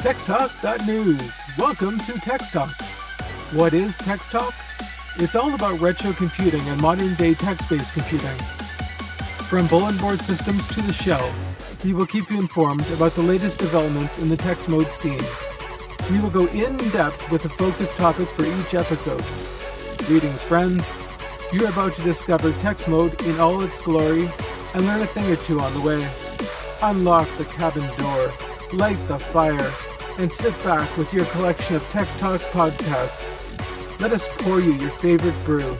TexTalk.news. Welcome to Text Talk. What is Text Talk? It's all about retro computing and modern day text based computing. From bulletin board systems to the shell, we will keep you informed about the latest developments in the text mode scene. We will go in depth with a focused topic for each episode. Greetings, friends. You're about to discover text mode in all its glory and learn a thing or two on the way. Unlock the cabin door, light the fire, and sit back with your collection of Text Talk podcasts. Let us pour you your favorite brew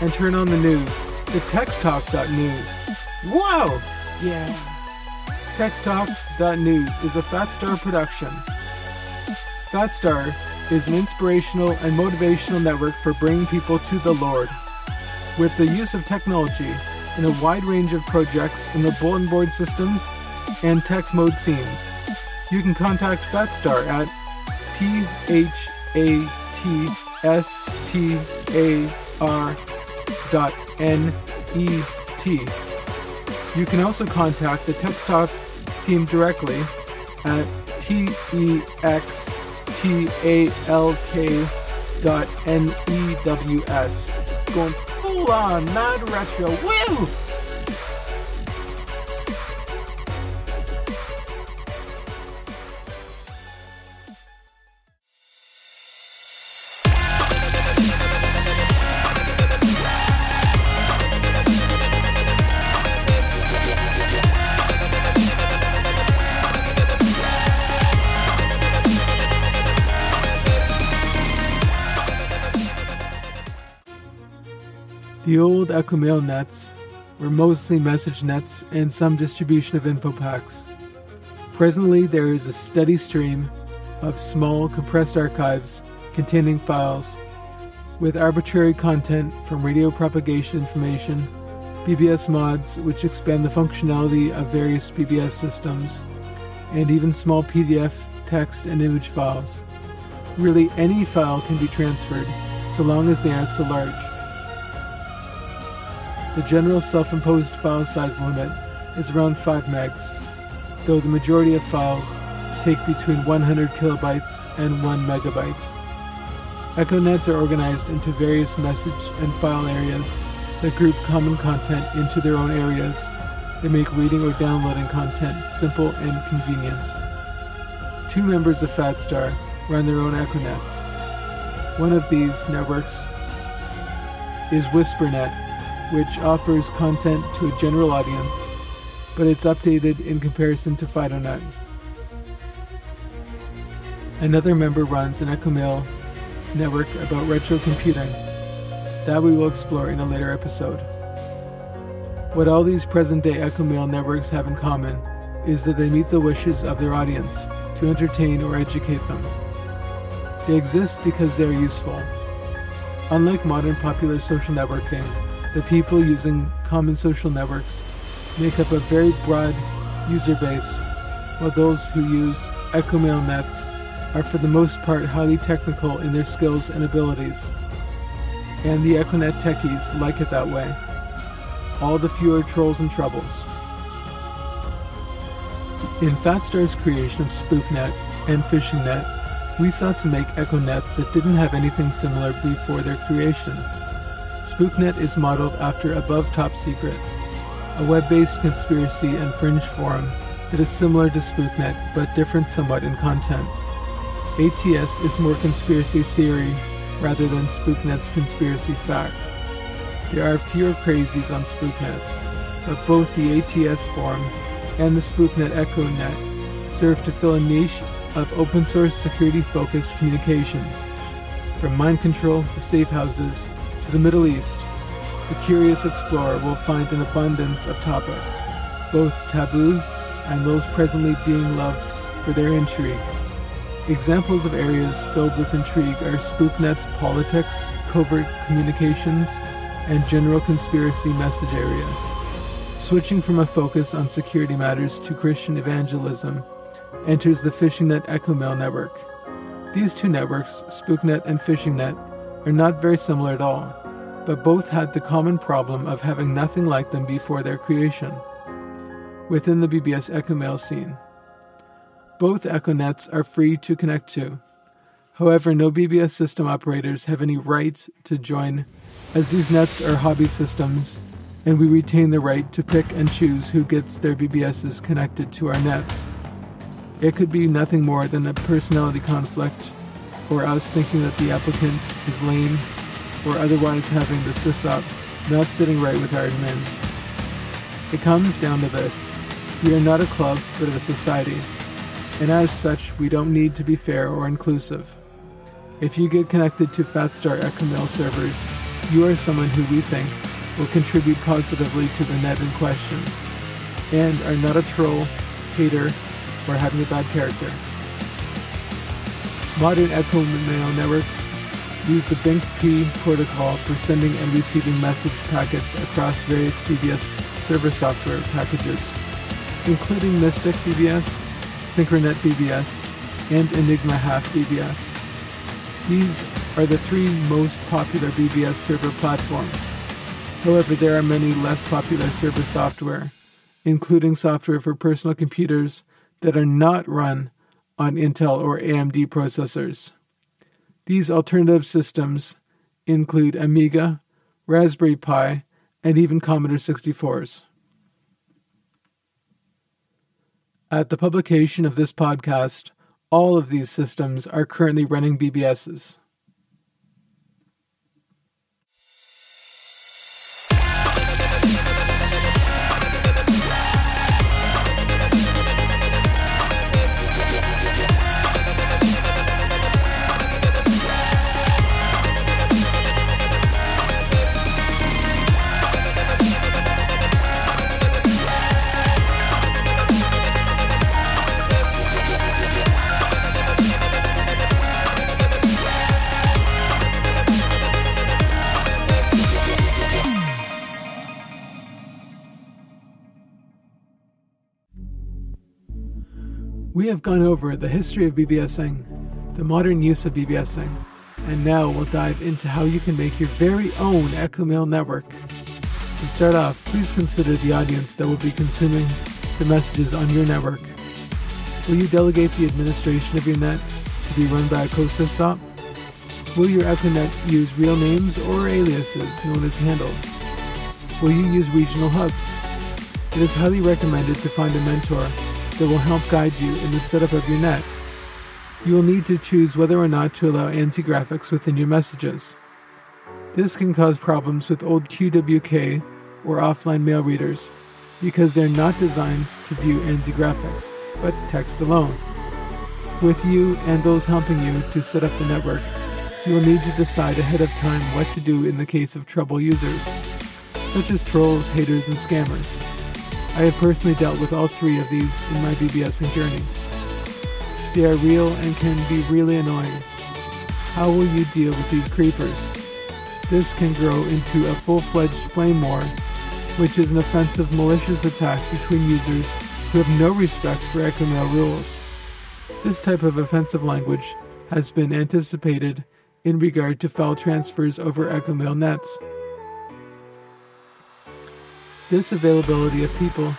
and turn on the news to TexTalk.news. Whoa! Yeah. TexTalk.news is a Phatstar production. Phatstar is an inspirational and motivational network for bringing people to the Lord. With the use of technology in a wide range of projects in the bulletin board systems and text mode scenes, you can contact Phatstar at P-H-A-T-S-T-A-R dot N-E-T. You can also contact the Text Talk team directly at T-E-X-T-A-L-K dot N-E-W-S. Going full on, mad retro, woo! The old Echomail nets were mostly message nets and some distribution of info packs. Presently, there is a steady stream of small compressed archives containing files with arbitrary content from radio propagation information, BBS mods which expand the functionality of various BBS systems, and even small PDF, text, and image files. Really, any file can be transferred so long as they aren't so large. The general self-imposed file size limit is around 5 megs, though the majority of files take between 100 kilobytes and 1 megabyte. EchoNets are organized into various message and file areas that group common content into their own areas. They make reading or downloading content simple and convenient. Two members of Phatstar run their own EchoNets. One of these networks is WhisperNet, which offers content to a general audience, but it's updated in comparison to FidoNet. Another member runs an Echomail network about retro computing that we will explore in a later episode. What all these present day Echomail networks have in common is that they meet the wishes of their audience to entertain or educate them. They exist because they are useful. Unlike modern popular social networking, the people using common social networks make up a very broad user base, while those who use Echomail nets are for the most part highly technical in their skills and abilities. And the Echonet techies like it that way. All the fewer trolls and troubles. In Phatstar's creation of SpookNet and PhishingNet, we sought to make EchoNets that didn't have anything similar before their creation. SpookNet is modeled after Above Top Secret, a web-based conspiracy and fringe forum that is similar to SpookNet but different somewhat in content. ATS is more conspiracy theory rather than SpookNet's conspiracy fact. There are fewer crazies on SpookNet, but both the ATS forum and the SpookNet EchoNet serve to fill a niche of open source security focused communications, from mind control to safe houses the Middle East, the curious explorer will find an abundance of topics, both taboo and those presently being loved for their intrigue. Examples of areas filled with intrigue are SpookNet's politics, covert communications, and general conspiracy message areas. Switching from a focus on security matters to Christian evangelism enters the PhishingNet Echomail network. These two networks, SpookNet and PhishingNet, are not very similar at all, but both had the common problem of having nothing like them before their creation within the BBS Echomail scene. Both EchoNets are free to connect to. However, no BBS system operators have any right to join, as these nets are hobby systems, and we retain the right to pick and choose who gets their BBSs connected to our nets. It could be nothing more than a personality conflict, or us thinking that the applicant is lame, or otherwise having the sysop not sitting right with our admins. It comes down to this. We are not a club, but a society, and as such, we don't need to be fair or inclusive. If you get connected to Phatstar Echomail servers, you are someone who we think will contribute positively to the net in question, and are not a troll, hater, or having a bad character. Modern Echomail networks use the BinkP protocol for sending and receiving message packets across various BBS server software packages, including Mystic BBS, Synchronet BBS, and Enigma Half BBS. These are the three most popular BBS server platforms. However, there are many less popular server software, including software for personal computers that are not run on Intel or AMD processors. These alternative systems include Amiga, Raspberry Pi, and even Commodore 64s. At the publication of this podcast, all of these systems are currently running BBSs. We have gone over the history of BBSing, the modern use of BBSing, and now we'll dive into how you can make your very own Echomail network. To start off, please consider the audience that will be consuming the messages on your network. Will you delegate the administration of your net to be run by a co-sysop? Will your EchoNet use real names or aliases known as handles? Will you use regional hubs? It is highly recommended to find a mentor that will help guide you in the setup of your net. You will need to choose whether or not to allow ANSI graphics within your messages. This can cause problems with old QWK or offline mail readers because they're not designed to view ANSI graphics, but text alone. With you and those helping you to set up the network, you will need to decide ahead of time what to do in the case of trouble users, such as trolls, haters, and scammers. I have personally dealt with all three of these in my BBSing journey. They are real and can be really annoying. How will you deal with these creepers? This can grow into a full-fledged flame war, which is an offensive malicious attack between users who have no respect for Echomail rules. This type of offensive language has been anticipated in regard to file transfers over Echomail nets. This availability of people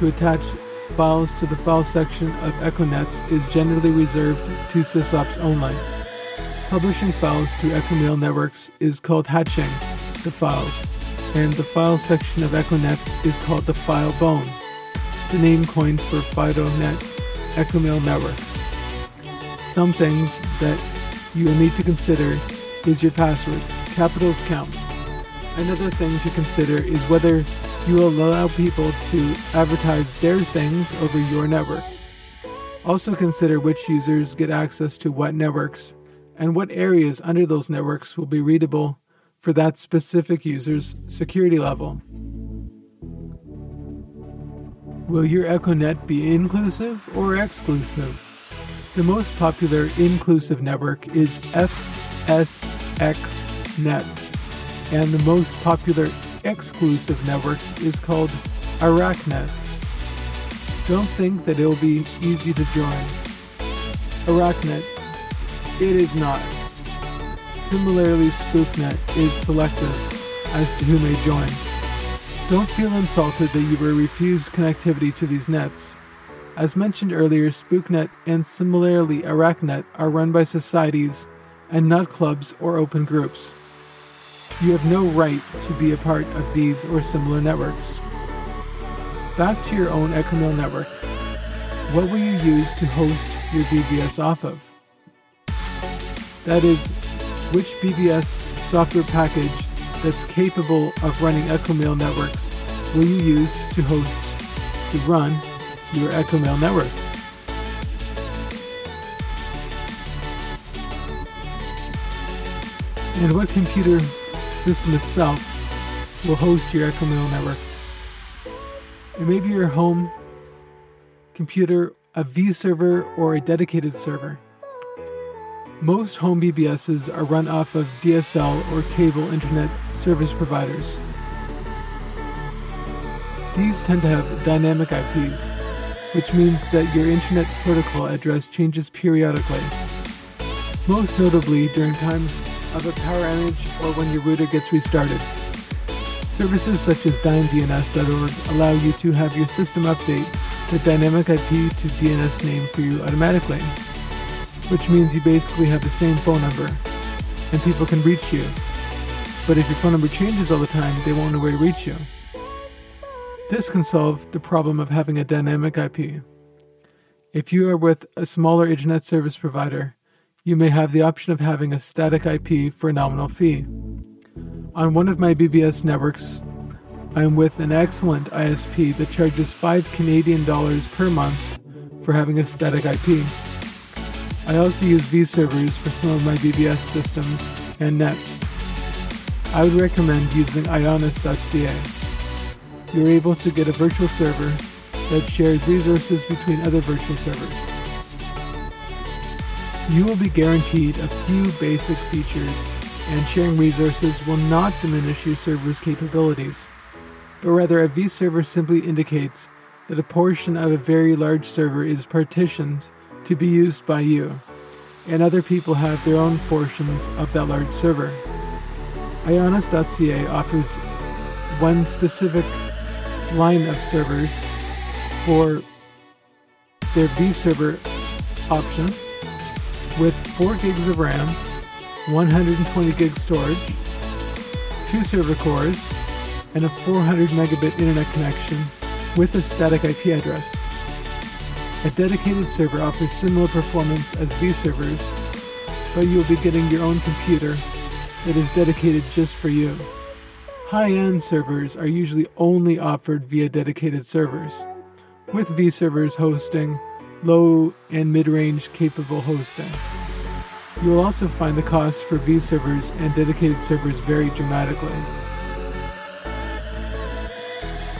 to attach files to the file section of EchoNets is generally reserved to sysops only. Publishing files to Echomail networks is called hatching the files, and the file section of EchoNets is called the file bone, the name coined for FidoNet Echomail network. Some things that you will need to consider is your passwords. Capitals count. Another thing to consider is whether you will allow people to advertise their things over your network. Also consider which users get access to what networks and what areas under those networks will be readable for that specific user's security level. Will your EchoNet be inclusive or exclusive? The most popular inclusive network is FSXNet, and the most popular exclusive network is called Arachnet. Don't think that it'll be easy to join. Arachnet, it is not. Similarly, SpookNet is selective as to who may join. Don't feel insulted that you were refused connectivity to these nets. As mentioned earlier, SpookNet and similarly ArachNet are run by societies and not clubs or open groups. You have no right to be a part of these or similar networks. Back to your own EchoMail network. What will you use to host your BBS off of? That is, which BBS software package that's capable of running EchoMail networks will you use to host, to run your EchoMail network? And what computer system itself will host your EchoMail network? It may be your home computer, a vServer, or a dedicated server. Most home BBSs are run off of DSL or cable internet service providers. These tend to have dynamic IPs, which means that your internet protocol address changes periodically, most notably during times of a power outage or when your router gets restarted. Services such as dyndns.org allow you to have your system update the dynamic IP to DNS name for you automatically which means you basically have the same phone number and people can reach you. But if your phone number changes all the time, they won't know where to reach you. This can solve the problem of having a dynamic IP. If you are with a smaller internet service provider, you may have the option of having a static IP for a nominal fee. On one of my BBS networks, I am with an excellent ISP that charges 5 Canadian dollars per month for having a static IP. I also use vServers for some of my BBS systems and nets. I would recommend using ionos.ca. You're able to get a virtual server that shares resources between other virtual servers. You will be guaranteed a few basic features, and sharing resources will not diminish your server's capabilities, but rather a vServer simply indicates that a portion of a very large server is partitioned to be used by you, and other people have their own portions of that large server. Ionos.ca offers one specific line of servers for their vServer option with 4 gigs of RAM, 120 gig storage, 2 server cores, and a 400 megabit internet connection with a static IP address. A dedicated server offers similar performance as vServers, but you'll be getting your own computer that is dedicated just for you. High-end servers are usually only offered via dedicated servers, with vServers hosting low and mid-range capable hosting. You will also find the cost for vServers and dedicated servers vary dramatically.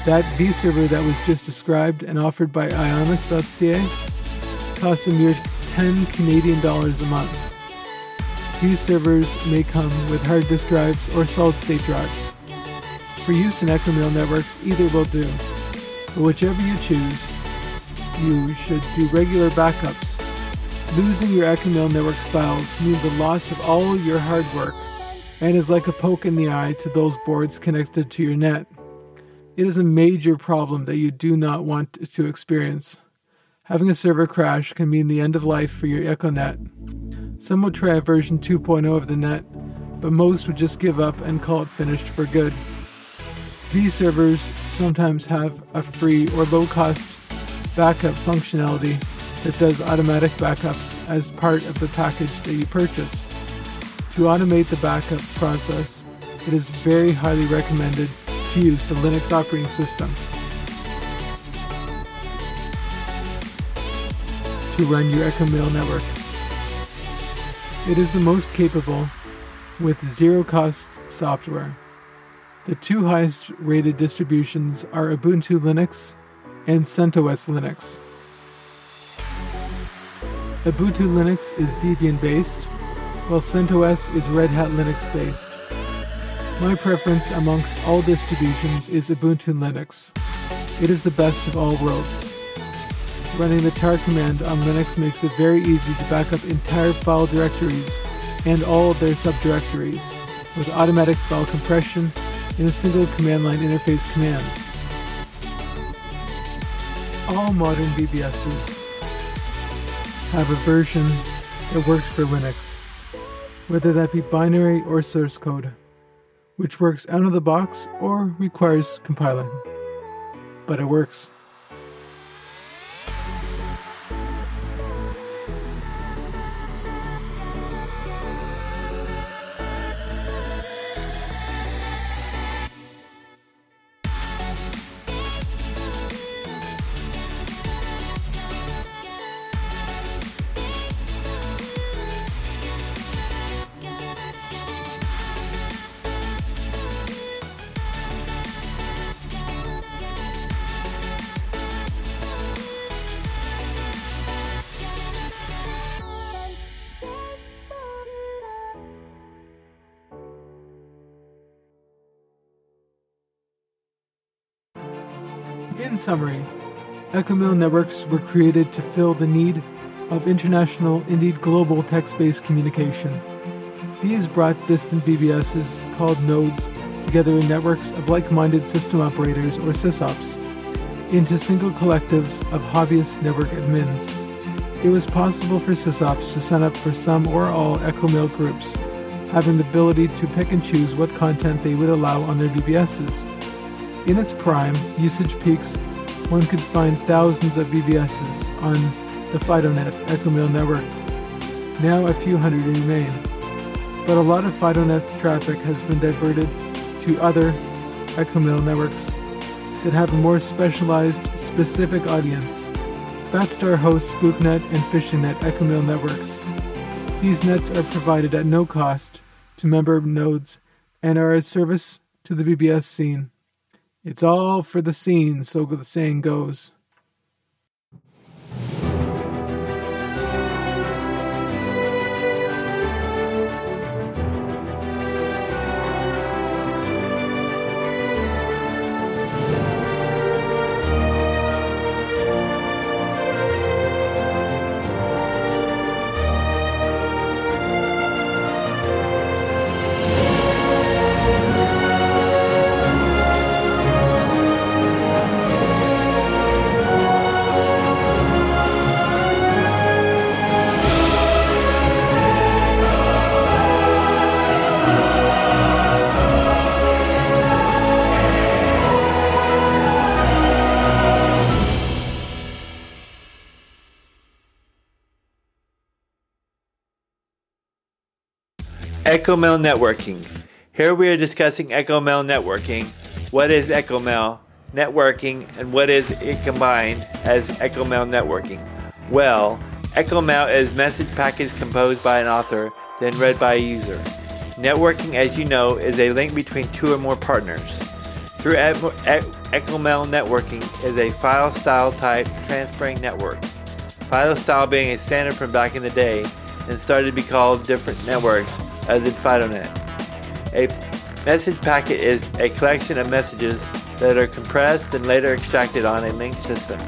That vServer that was just described and offered by Ionos.ca costs a mere 10 Canadian dollars a month. These servers may come with hard disk drives or solid state drives. For use in EchoMail networks, either will do. But whichever you choose, you should do regular backups. Losing your EchoMail network files means the loss of all your hard work and is like a poke in the eye to those boards connected to your net. It is a major problem that you do not want to experience. Having a server crash can mean the end of life for your EchoNet. Some would try a version 2.0 of the net, but most would just give up and call it finished for good. These servers sometimes have a free or low cost backup functionality that does automatic backups as part of the package that you purchase. To automate the backup process, it is very highly recommended to use the Linux operating system to run your EchoMail network. It is the most capable with zero cost software. The two highest rated distributions are Ubuntu Linux and CentOS Linux. Ubuntu Linux is Debian based, while CentOS is Red Hat Linux based. My preference amongst all distributions is Ubuntu Linux. It is the best of all worlds. Running the tar command on Linux makes it very easy to back up entire file directories and all of their subdirectories with automatic file compression in a single command line interface command. All modern BBSs have a version that works for Linux, whether that be binary or source code, which works out of the box or requires compiling. But it works. Summary, EchoMail networks were created to fill the need of international, indeed global text-based communication. These brought distant BBSs, called nodes, together in networks of like-minded system operators or sysops, into single collectives of hobbyist network admins. It was possible for sysops to sign up for some or all EchoMail groups, having the ability to pick and choose what content they would allow on their BBSs. In its prime, usage peaks, one could find thousands of BBSs on the FidoNet EchoMail network. Now a few hundred remain, but a lot of FidoNet's traffic has been diverted to other EchoMail networks that have a more specialized, specific audience. Phatstar hosts SpookNet and PhishingNet EchoMail networks. These nets are provided at no cost to member nodes and are a service to the BBS scene. It's all for the scene, so the saying goes. EchoMail Networking. Here we are discussing EchoMail Networking. What is EchoMail Networking and what is it combined as EchoMail Networking? Well, EchoMail is message package composed by an author, then read by a user. Networking, as you know, is a link between two or more partners. Through EchoMail Networking is a file style type transferring network. File style being a standard from back in the day and started to be called different networks as in FidoNet. A message packet is a collection of messages that are compressed and later extracted on a link system,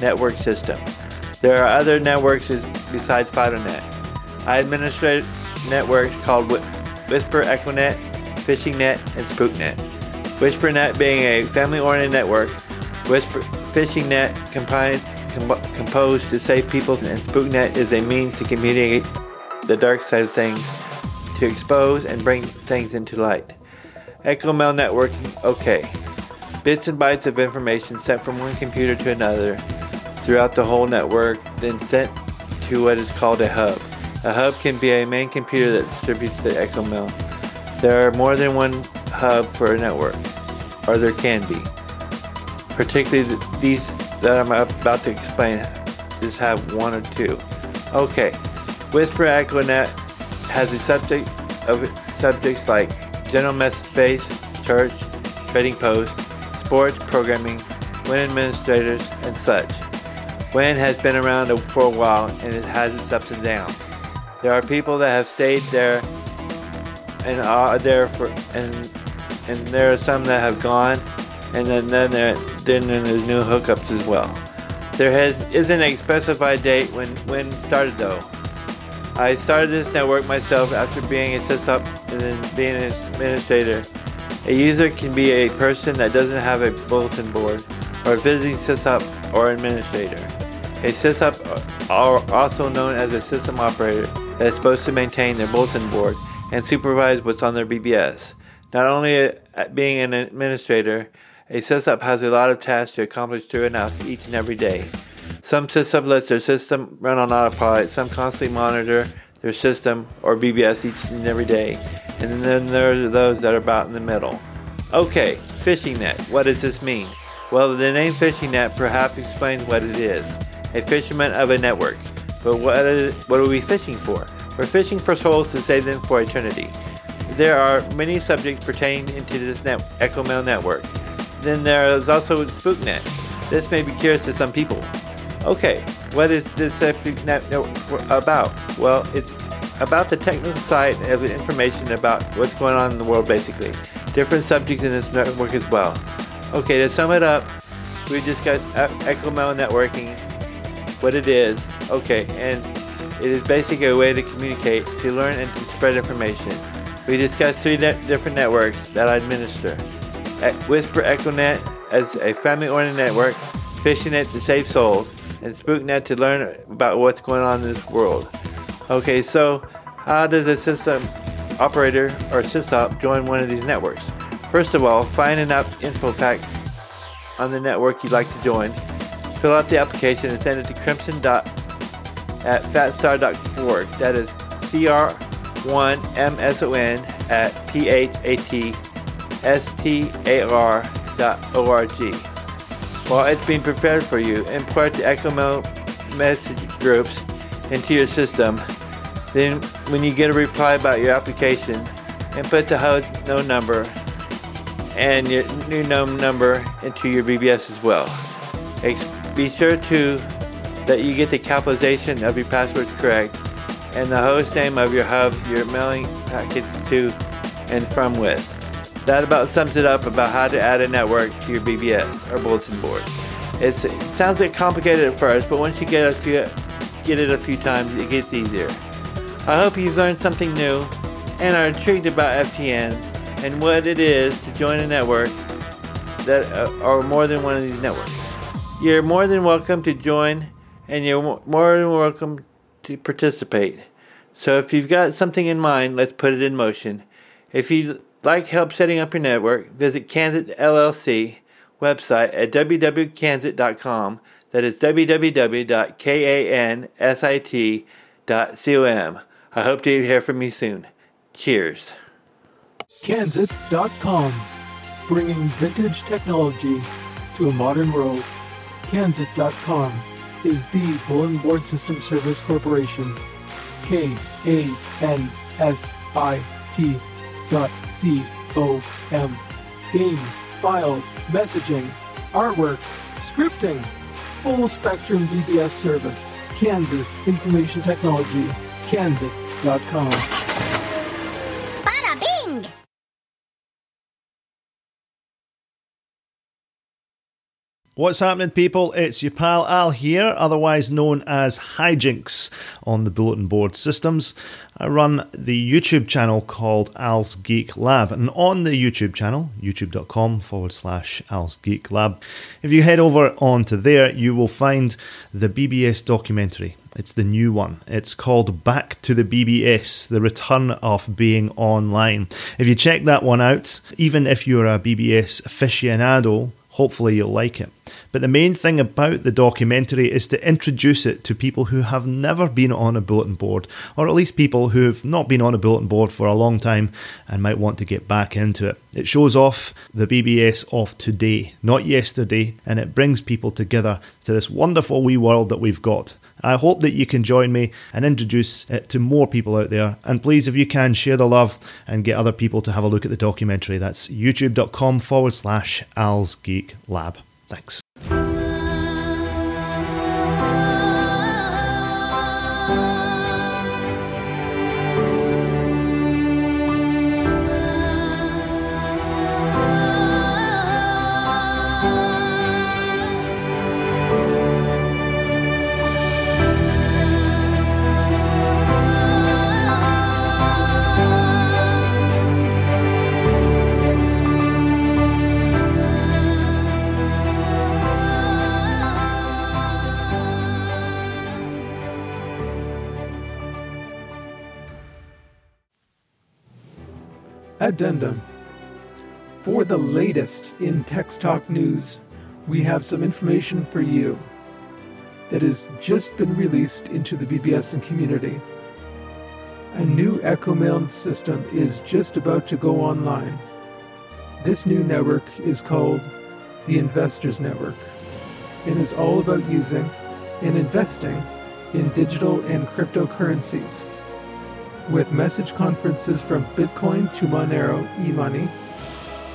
network system. There are other networks besides FidoNet. I administrate networks called Whisper Echonet, PhishingNet, and SpookNet. WhisperNet being a family-oriented network, Whisper PhishingNet combined, com- composed to save people, and SpookNet is a means to communicate the dark side of things to expose and bring things into light. EchoMail networking, okay. Bits and bytes of information sent from one computer to another throughout the whole network, then sent to what is called a hub. A hub can be a main computer that distributes the EchoMail. There are more than one hub for a network, or there can be. Particularly these that I'm about to explain just have one or two. Okay, Whisper EchoNet has a subject of subjects like general message space, church, trading post, sports, programming, WIN administrators, and such. WIN has been around for a while and it has its ups and downs. There are people that have stayed there and are there for and and there are some that have gone and then then there then there's new hookups as well. There has isn't a specified date when when started though. I started this network myself after being a sysop and then being an administrator. A user can be a person that doesn't have a bulletin board or a visiting sysop or administrator. A sysop, also known as a system operator, is supposed to maintain their bulletin board and supervise what's on their BBS. Not only uh, being an administrator, a sysop has a lot of tasks to accomplish through and out each and every day. Some sysop lets their system run on autopilot, some constantly monitor their system or BBS each and every day, and then there are those that are about in the middle. Okay, fishing net. What does this mean? Well, the name fishing net perhaps explains what it is a fisherman of a network. But what, is, what are we fishing for? We're fishing for souls to save them for eternity. There are many subjects pertaining into this net, EchoMail network. Then there is also SpookNet. This may be curious to some people. Okay, what is this subject net about? Well, it's about the technical side of the information about what's going on in the world, basically. Different subjects in this network as well. Okay, to sum it up, we discussed uh, EchoMail networking, what it is, okay, and it is basically a way to communicate, to learn, and to spread information. We discussed three net- different networks that I administer. Whisper EchoNet as a family-oriented network, PhishingNet to save souls, and SpookNet to learn about what's going on in this world. Okay, so how does a system operator or sysop join one of these networks? First of all, find enough info pack on the network you'd like to join. Fill out the application and send it to crimson dot at phatstar.org. That is C-R-1-M-S-O-N at P-H-A-T-S-T-A-R dot O-R-G. While it's being prepared for you, import the EchoMail message groups into your system. Then, when you get a reply about your application, input the host node number and your new node number into your BBS as well. Be sure to that you get the capitalization of your passwords correct and the host name of your hub you're mailing packets to and from with. That about sums it up about how to add a network to your BBS or bulletin board. It's, it sounds like complicated at first, but once you get a few, get it a few times, it gets easier. I hope you've learned something new and are intrigued about FTNs and what it is to join a network that uh, are more than one of these networks. You're more than welcome to join and you're more than welcome to participate. So if you've got something in mind, let's put it in motion. If you'd like help setting up your network, visit Kansit LLC website at www.kansit.com. That is www.kansit.com. I hope to hear from you soon. Cheers. Kansit.com, bringing vintage technology to a modern world. Kansit.com is the Bulletin Board System Service Corporation. K A N S I T dot C O M. Games, files, messaging, artwork, scripting, full spectrum BBS service. Kansas Information Technology. Kansit.com. What's happening, people? It's your pal Al here, otherwise known as Hijinks on the bulletin board systems. I run the YouTube channel called Al's Geek Lab, and on the YouTube channel, youtube.com forward slash Al's Geek Lab, if you head over onto there, you will find the BBS documentary. It's the new one. It's called Back to the BBS The Return of Being Online. If you check that one out, even if you're a BBS aficionado, hopefully you'll like it. But the main thing about the documentary is to introduce it to people who have never been on a bulletin board, or at least people who have not been on a bulletin board for a long time and might want to get back into it. It shows off the BBS of today, not yesterday, and it brings people together to this wonderful wee world that we've got. I hope that you can join me and introduce it to more people out there. And please, if you can, share the love and get other people to have a look at the documentary. That's youtube.com forward slash Al's Geek Lab. Thanks. Text Talk news, we have some information for you that has just been released into the BBSN community. A new EchoMail system is just about to go online. This new network is called the Investors Network and is all about using and investing in digital and cryptocurrencies. With message conferences from Bitcoin to Monero e-money,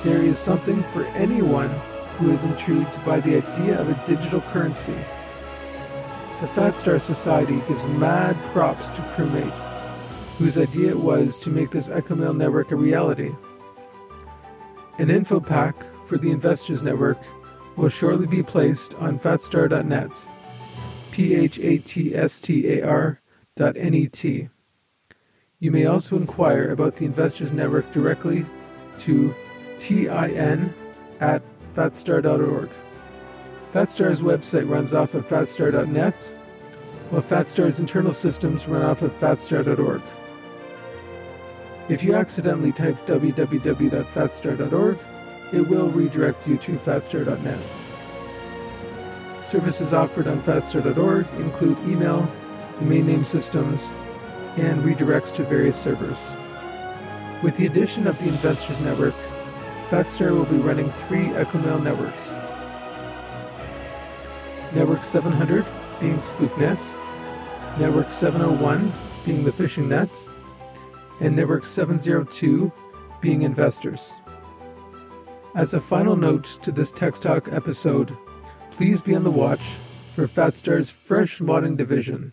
there is something for anyone who is intrigued by the idea of a digital currency. The Phatstar Society gives mad props to Crewmate, whose idea it was to make this EchoMail network a reality. An info pack for the Investors Network will shortly be placed on phatstar.net, P-H-A-T-S-T-A-R dot N-E-T. You may also inquire about the Investors Network directly to tin at phatstar.org. Phatstar's website runs off of phatstar.net, while Phatstar's internal systems run off of phatstar.org. If you accidentally type www.phatstar.org, it will redirect you to phatstar.net. Services offered on phatstar.org include email, domain name systems, and redirects to various servers. With the addition of the Investors Network, Phatstar will be running three EchoMail networks. Network 700 being SpookNet, Network 701 being the Phishing Net, and Network 702 being Investors. As a final note to this Text Talk episode, please be on the watch for Phatstar's fresh modding division.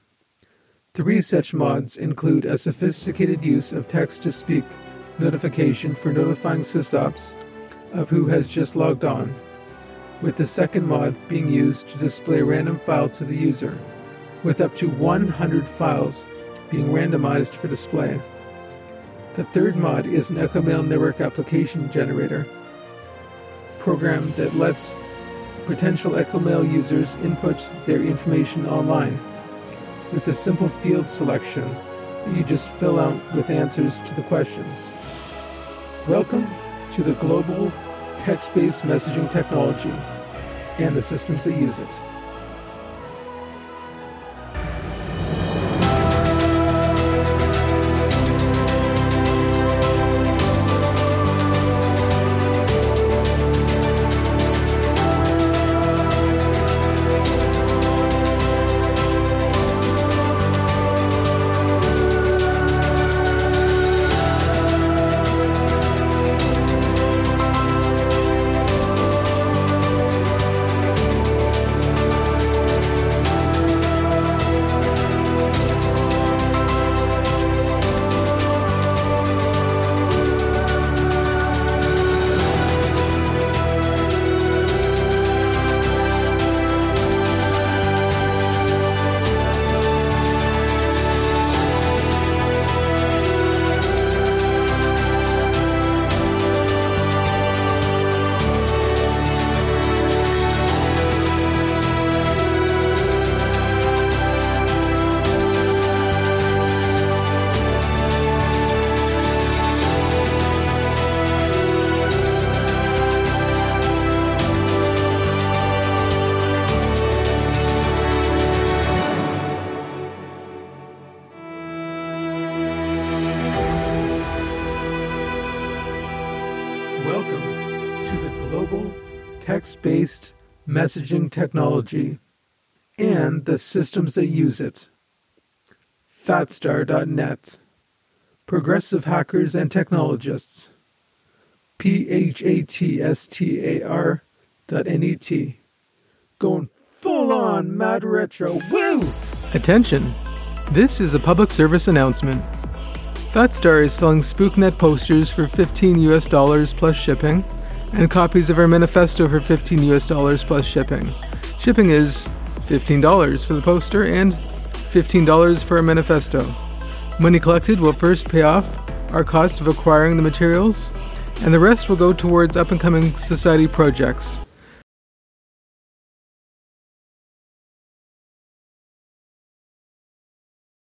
Three such mods include a sophisticated use of text to speak notification for notifying sysops of who has just logged on, with the second mod being used to display random file to the user, with up to 100 files being randomized for display. The third mod is an EchoMail network application generator program that lets potential EchoMail users input their information online with a simple field selection that you just fill out with answers to the questions. Welcome to the global text-based messaging technology and the systems that use it. Welcome to the global text based messaging technology and the systems that use it. Phatstar.net. Progressive hackers and technologists. P H A T S T A R dot N E T. Going full on mad retro. Woo! Attention! This is a public service announcement. Phatstar is selling SpookNet posters for 15 US dollars plus shipping, and copies of our manifesto for 15 US dollars plus shipping. Shipping is $15 for the poster and $15 for our manifesto. Money collected will first pay off our cost of acquiring the materials, and the rest will go towards up and coming society projects.